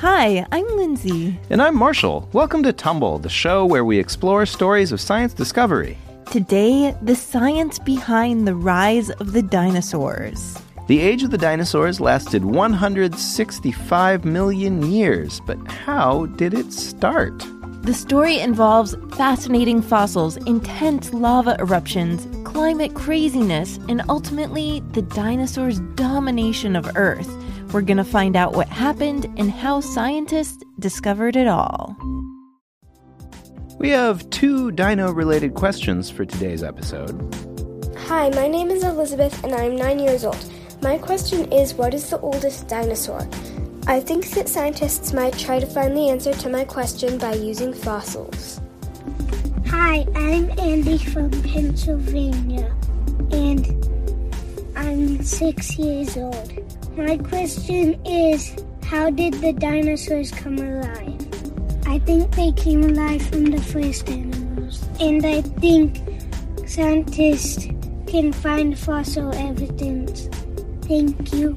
Hi, I'm Lindsay. And I'm Marshall. Welcome to Tumble, the show where we explore stories of science discovery. Today, the science behind the rise of the dinosaurs. The age of the dinosaurs lasted 165 million years, but how did it start? The story involves fascinating fossils, intense lava eruptions, climate craziness, and ultimately the dinosaurs' domination of Earth. We're going to find out what happened and how scientists discovered it all. We have two dino related questions for today's episode. Hi, my name is Elizabeth and I'm nine years old. My question is What is the oldest dinosaur? I think that scientists might try to find the answer to my question by using fossils. Hi, I'm Andy from Pennsylvania, and I'm six years old. My question is How did the dinosaurs come alive? I think they came alive from the first animals, and I think scientists can find fossil evidence. Thank you.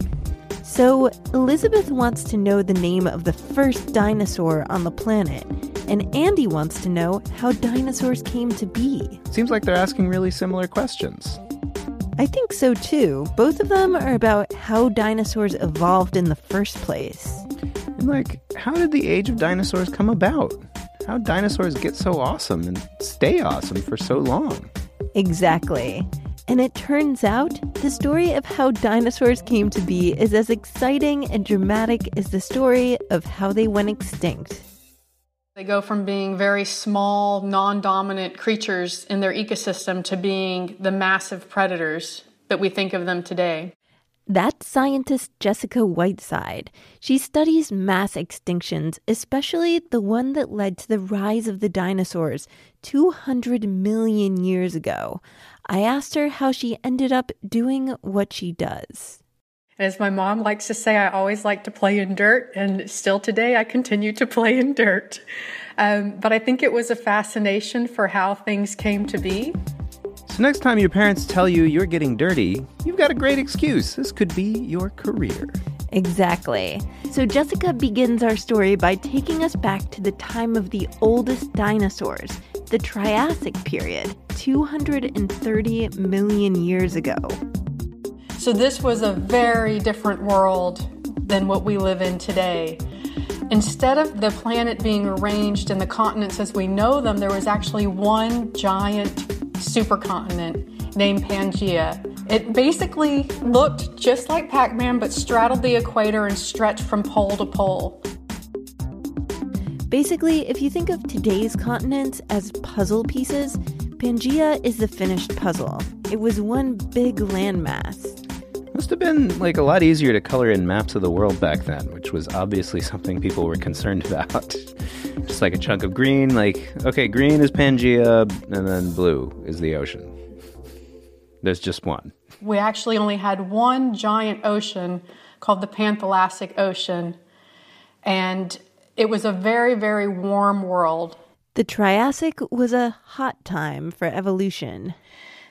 So, Elizabeth wants to know the name of the first dinosaur on the planet, and Andy wants to know how dinosaurs came to be. Seems like they're asking really similar questions. I think so too. Both of them are about how dinosaurs evolved in the first place. And, like, how did the age of dinosaurs come about? How dinosaurs get so awesome and stay awesome for so long? Exactly. And it turns out the story of how dinosaurs came to be is as exciting and dramatic as the story of how they went extinct. They go from being very small, non dominant creatures in their ecosystem to being the massive predators that we think of them today. That's scientist Jessica Whiteside. She studies mass extinctions, especially the one that led to the rise of the dinosaurs 200 million years ago. I asked her how she ended up doing what she does. As my mom likes to say, I always like to play in dirt, and still today I continue to play in dirt. Um, but I think it was a fascination for how things came to be. So, next time your parents tell you you're getting dirty, you've got a great excuse. This could be your career. Exactly. So, Jessica begins our story by taking us back to the time of the oldest dinosaurs, the Triassic period, 230 million years ago. So, this was a very different world than what we live in today. Instead of the planet being arranged in the continents as we know them, there was actually one giant supercontinent named Pangaea. It basically looked just like Pac Man, but straddled the equator and stretched from pole to pole. Basically, if you think of today's continents as puzzle pieces, Pangaea is the finished puzzle. It was one big landmass. Must have been like a lot easier to color in maps of the world back then, which was obviously something people were concerned about. Just like a chunk of green, like, okay, green is Pangea, and then blue is the ocean. There's just one. We actually only had one giant ocean called the Panthalassic Ocean, and it was a very, very warm world. The Triassic was a hot time for evolution.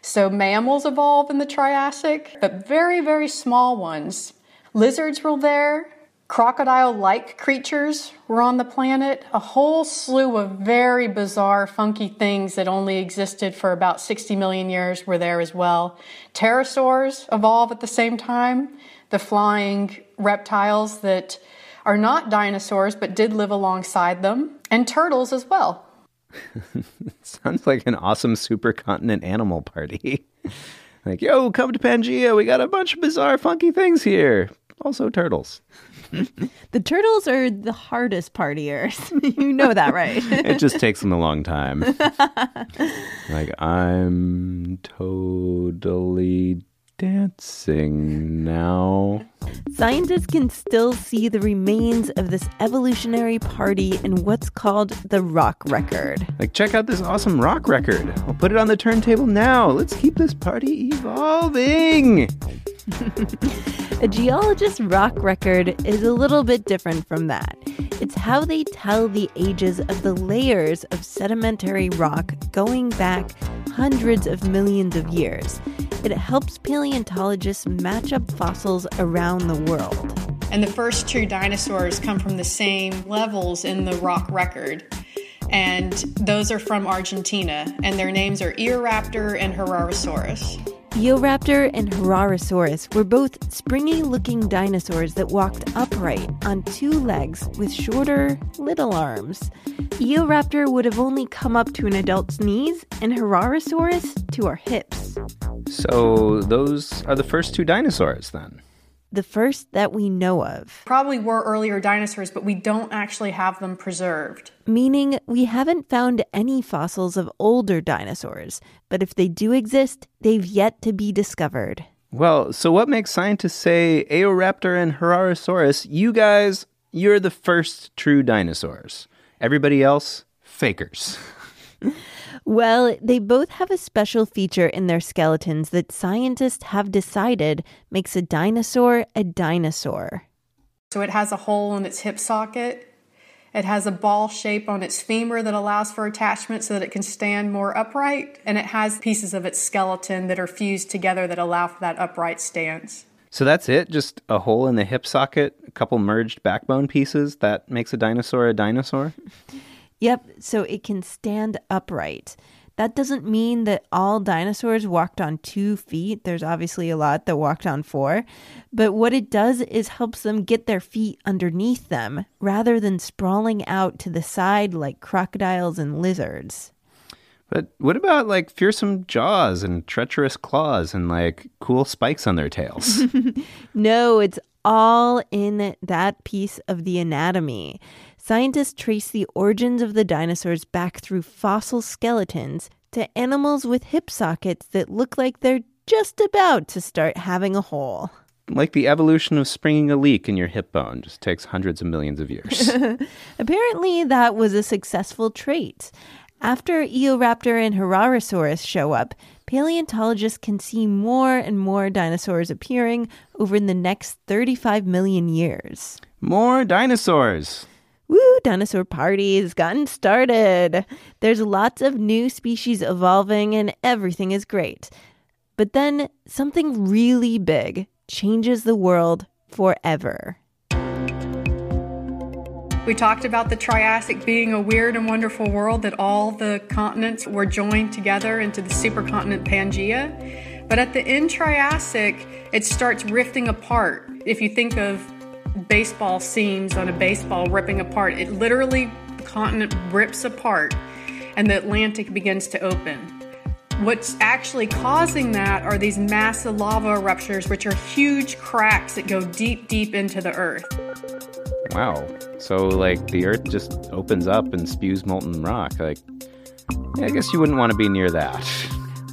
So mammals evolve in the Triassic, but very, very small ones. Lizards were there, crocodile like creatures were on the planet, a whole slew of very bizarre, funky things that only existed for about 60 million years were there as well. Pterosaurs evolve at the same time, the flying reptiles that are not dinosaurs but did live alongside them, and turtles as well. Sounds like an awesome supercontinent animal party. like, yo, come to Pangaea. We got a bunch of bizarre, funky things here. Also, turtles. the turtles are the hardest partiers. you know that, right? it just takes them a long time. like, I'm totally dancing now. Scientists can still see the remains of this evolutionary party in what's called the rock record. Like, check out this awesome rock record. I'll put it on the turntable now. Let's keep this party evolving. a geologist's rock record is a little bit different from that. It's how they tell the ages of the layers of sedimentary rock going back hundreds of millions of years. It helps paleontologists match up fossils around the world. And the first two dinosaurs come from the same levels in the rock record. And those are from Argentina, and their names are Eoraptor and Herrerasaurus. Eoraptor and Herrerasaurus were both springy looking dinosaurs that walked upright on two legs with shorter, little arms. Eoraptor would have only come up to an adult's knees, and Herrerasaurus to our hips. So those are the first two dinosaurs then? The first that we know of. Probably were earlier dinosaurs, but we don't actually have them preserved. Meaning we haven't found any fossils of older dinosaurs, but if they do exist, they've yet to be discovered. Well, so what makes scientists say Eoraptor and Herrerasaurus, you guys, you're the first true dinosaurs? Everybody else, fakers. Well, they both have a special feature in their skeletons that scientists have decided makes a dinosaur a dinosaur. So it has a hole in its hip socket. It has a ball shape on its femur that allows for attachment so that it can stand more upright. And it has pieces of its skeleton that are fused together that allow for that upright stance. So that's it? Just a hole in the hip socket, a couple merged backbone pieces that makes a dinosaur a dinosaur? Yep, so it can stand upright. That doesn't mean that all dinosaurs walked on two feet. There's obviously a lot that walked on four. But what it does is helps them get their feet underneath them rather than sprawling out to the side like crocodiles and lizards. But what about like fearsome jaws and treacherous claws and like cool spikes on their tails? no, it's all in that piece of the anatomy. Scientists trace the origins of the dinosaurs back through fossil skeletons to animals with hip sockets that look like they're just about to start having a hole. Like the evolution of springing a leak in your hip bone just takes hundreds of millions of years. Apparently, that was a successful trait. After Eoraptor and Herrerasaurus show up, paleontologists can see more and more dinosaurs appearing over the next 35 million years. More dinosaurs! Woo, dinosaur parties gotten started. There's lots of new species evolving and everything is great. But then something really big changes the world forever. We talked about the Triassic being a weird and wonderful world that all the continents were joined together into the supercontinent Pangaea. But at the end Triassic, it starts rifting apart. If you think of baseball seams on a baseball ripping apart. It literally, the continent rips apart and the Atlantic begins to open. What's actually causing that are these massive lava eruptions, which are huge cracks that go deep, deep into the earth. Wow. So, like, the earth just opens up and spews molten rock. Like, yeah, I guess you wouldn't want to be near that.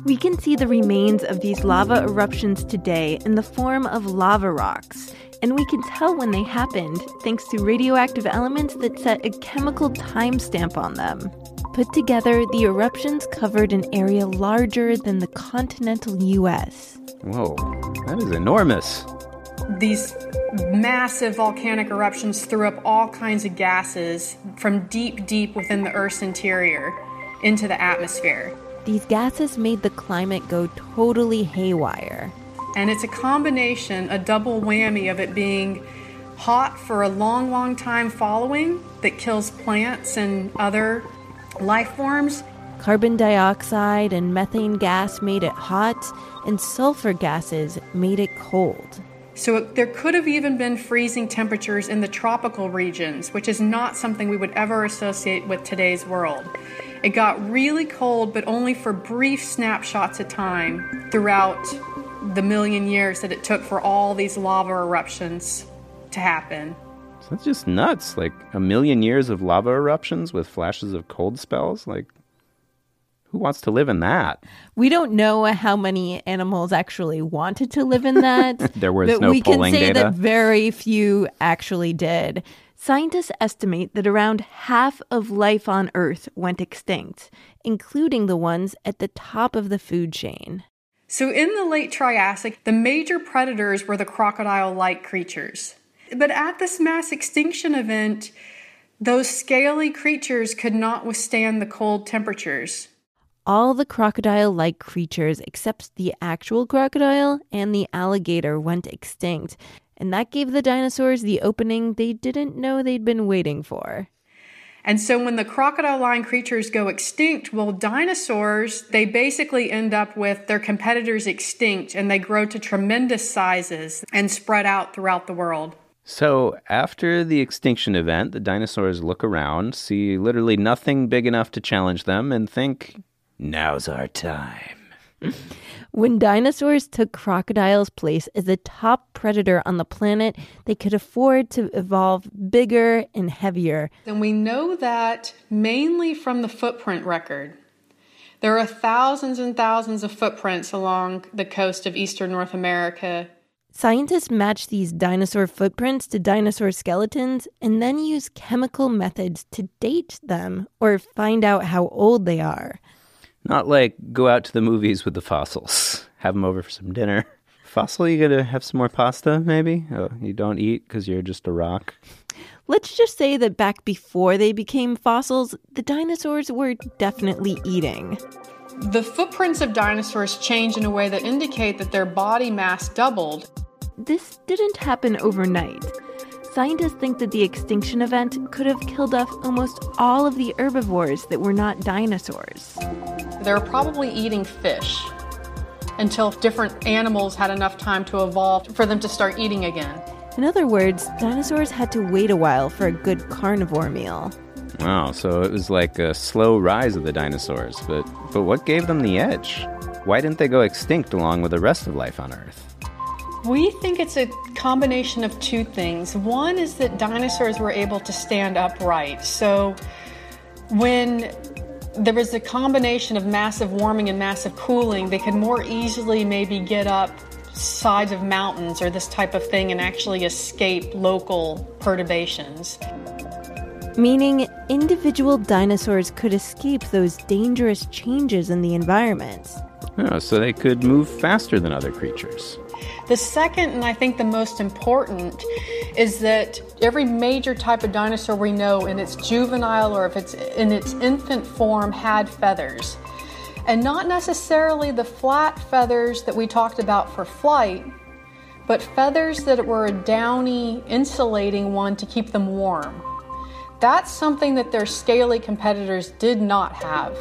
We can see the remains of these lava eruptions today in the form of lava rocks and we can tell when they happened thanks to radioactive elements that set a chemical timestamp on them. Put together, the eruptions covered an area larger than the continental US. Whoa, that is enormous. These massive volcanic eruptions threw up all kinds of gases from deep, deep within the Earth's interior into the atmosphere. These gases made the climate go totally haywire. And it's a combination, a double whammy of it being hot for a long, long time following that kills plants and other life forms. Carbon dioxide and methane gas made it hot, and sulfur gases made it cold. So there could have even been freezing temperatures in the tropical regions, which is not something we would ever associate with today's world. It got really cold, but only for brief snapshots of time throughout the million years that it took for all these lava eruptions to happen. So that's just nuts. Like a million years of lava eruptions with flashes of cold spells. Like, who wants to live in that? We don't know how many animals actually wanted to live in that. there was but no we can say data. that very few actually did. Scientists estimate that around half of life on Earth went extinct, including the ones at the top of the food chain. So, in the late Triassic, the major predators were the crocodile like creatures. But at this mass extinction event, those scaly creatures could not withstand the cold temperatures. All the crocodile like creatures, except the actual crocodile and the alligator, went extinct. And that gave the dinosaurs the opening they didn't know they'd been waiting for. And so when the crocodile line creatures go extinct, well, dinosaurs, they basically end up with their competitors extinct and they grow to tremendous sizes and spread out throughout the world. So, after the extinction event, the dinosaurs look around, see literally nothing big enough to challenge them, and think, now's our time. When dinosaurs took crocodiles' place as the top predator on the planet, they could afford to evolve bigger and heavier. And we know that mainly from the footprint record. There are thousands and thousands of footprints along the coast of eastern North America Scientists match these dinosaur footprints to dinosaur skeletons and then use chemical methods to date them or find out how old they are. Not like go out to the movies with the fossils, have them over for some dinner. Fossil, you gonna have some more pasta, maybe? Oh, you don't eat because you're just a rock? Let's just say that back before they became fossils, the dinosaurs were definitely eating. The footprints of dinosaurs change in a way that indicate that their body mass doubled this didn't happen overnight. Scientists think that the extinction event could have killed off almost all of the herbivores that were not dinosaurs. They were probably eating fish until different animals had enough time to evolve for them to start eating again. In other words, dinosaurs had to wait a while for a good carnivore meal. Wow, so it was like a slow rise of the dinosaurs, but but what gave them the edge? Why didn't they go extinct along with the rest of life on Earth? We think it's a combination of two things. One is that dinosaurs were able to stand upright. So when there was a combination of massive warming and massive cooling, they could more easily maybe get up sides of mountains or this type of thing and actually escape local perturbations. Meaning, individual dinosaurs could escape those dangerous changes in the environment. Oh, so they could move faster than other creatures. The second, and I think the most important, is that every major type of dinosaur we know in its juvenile or if it's in its infant form had feathers. And not necessarily the flat feathers that we talked about for flight, but feathers that were a downy, insulating one to keep them warm. That's something that their scaly competitors did not have.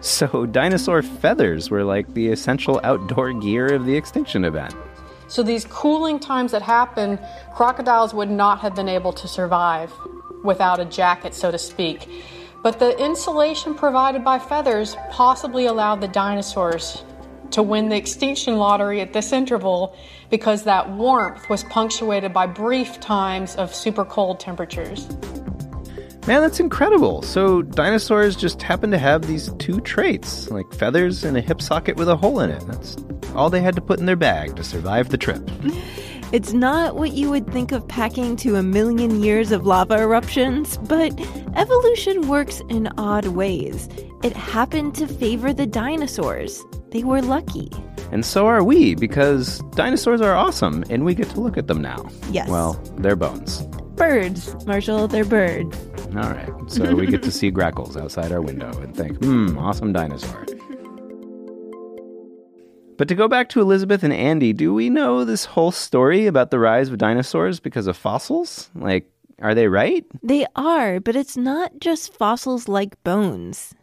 So, dinosaur feathers were like the essential outdoor gear of the extinction event. So these cooling times that happen, crocodiles would not have been able to survive without a jacket, so to speak. But the insulation provided by feathers possibly allowed the dinosaurs to win the extinction lottery at this interval because that warmth was punctuated by brief times of super cold temperatures. Man, that's incredible. So, dinosaurs just happen to have these two traits, like feathers and a hip socket with a hole in it. That's all they had to put in their bag to survive the trip. It's not what you would think of packing to a million years of lava eruptions, but evolution works in odd ways. It happened to favor the dinosaurs. They were lucky. And so are we, because dinosaurs are awesome, and we get to look at them now. Yes. Well, they're bones. Birds, Marshall, they're birds. All right. So we get to see grackles outside our window and think, hmm, awesome dinosaur. But to go back to Elizabeth and Andy, do we know this whole story about the rise of dinosaurs because of fossils? Like, are they right? They are, but it's not just fossils like bones.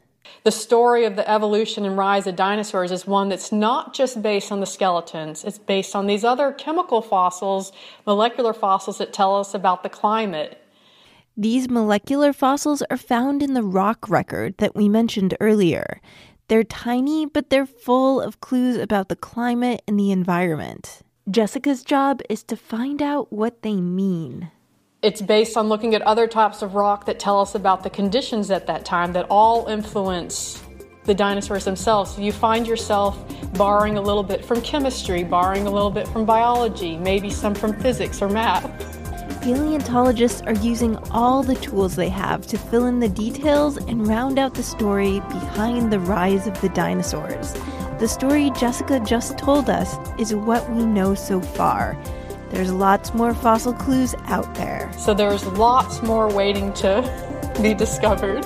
The story of the evolution and rise of dinosaurs is one that's not just based on the skeletons, it's based on these other chemical fossils, molecular fossils that tell us about the climate these molecular fossils are found in the rock record that we mentioned earlier. They're tiny, but they're full of clues about the climate and the environment. Jessica's job is to find out what they mean. It's based on looking at other types of rock that tell us about the conditions at that time that all influence the dinosaurs themselves. So you find yourself borrowing a little bit from chemistry, borrowing a little bit from biology, maybe some from physics or math paleontologists are using all the tools they have to fill in the details and round out the story behind the rise of the dinosaurs. The story Jessica just told us is what we know so far. There's lots more fossil clues out there. So there's lots more waiting to be discovered.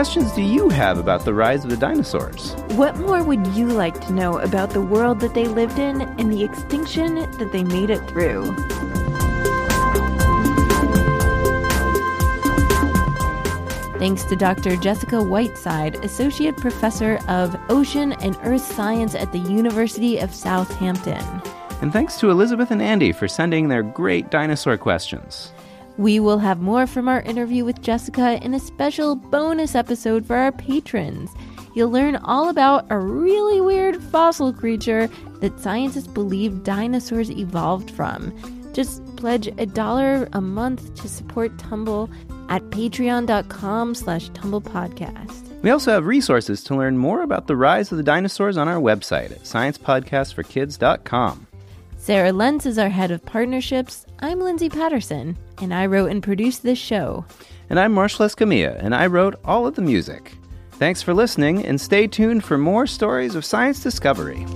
Questions do you have about the rise of the dinosaurs? What more would you like to know about the world that they lived in and the extinction that they made it through? Thanks to Dr. Jessica Whiteside, Associate Professor of Ocean and Earth Science at the University of Southampton. And thanks to Elizabeth and Andy for sending their great dinosaur questions. We will have more from our interview with Jessica in a special bonus episode for our patrons. You'll learn all about a really weird fossil creature that scientists believe dinosaurs evolved from. Just pledge a dollar a month to support Tumble at patreon.com slash tumblepodcast. We also have resources to learn more about the rise of the dinosaurs on our website at sciencepodcastforkids.com. Sarah Lentz is our head of partnerships. I'm Lindsay Patterson, and I wrote and produced this show. And I'm Marshall Escamilla, and I wrote all of the music. Thanks for listening, and stay tuned for more stories of science discovery.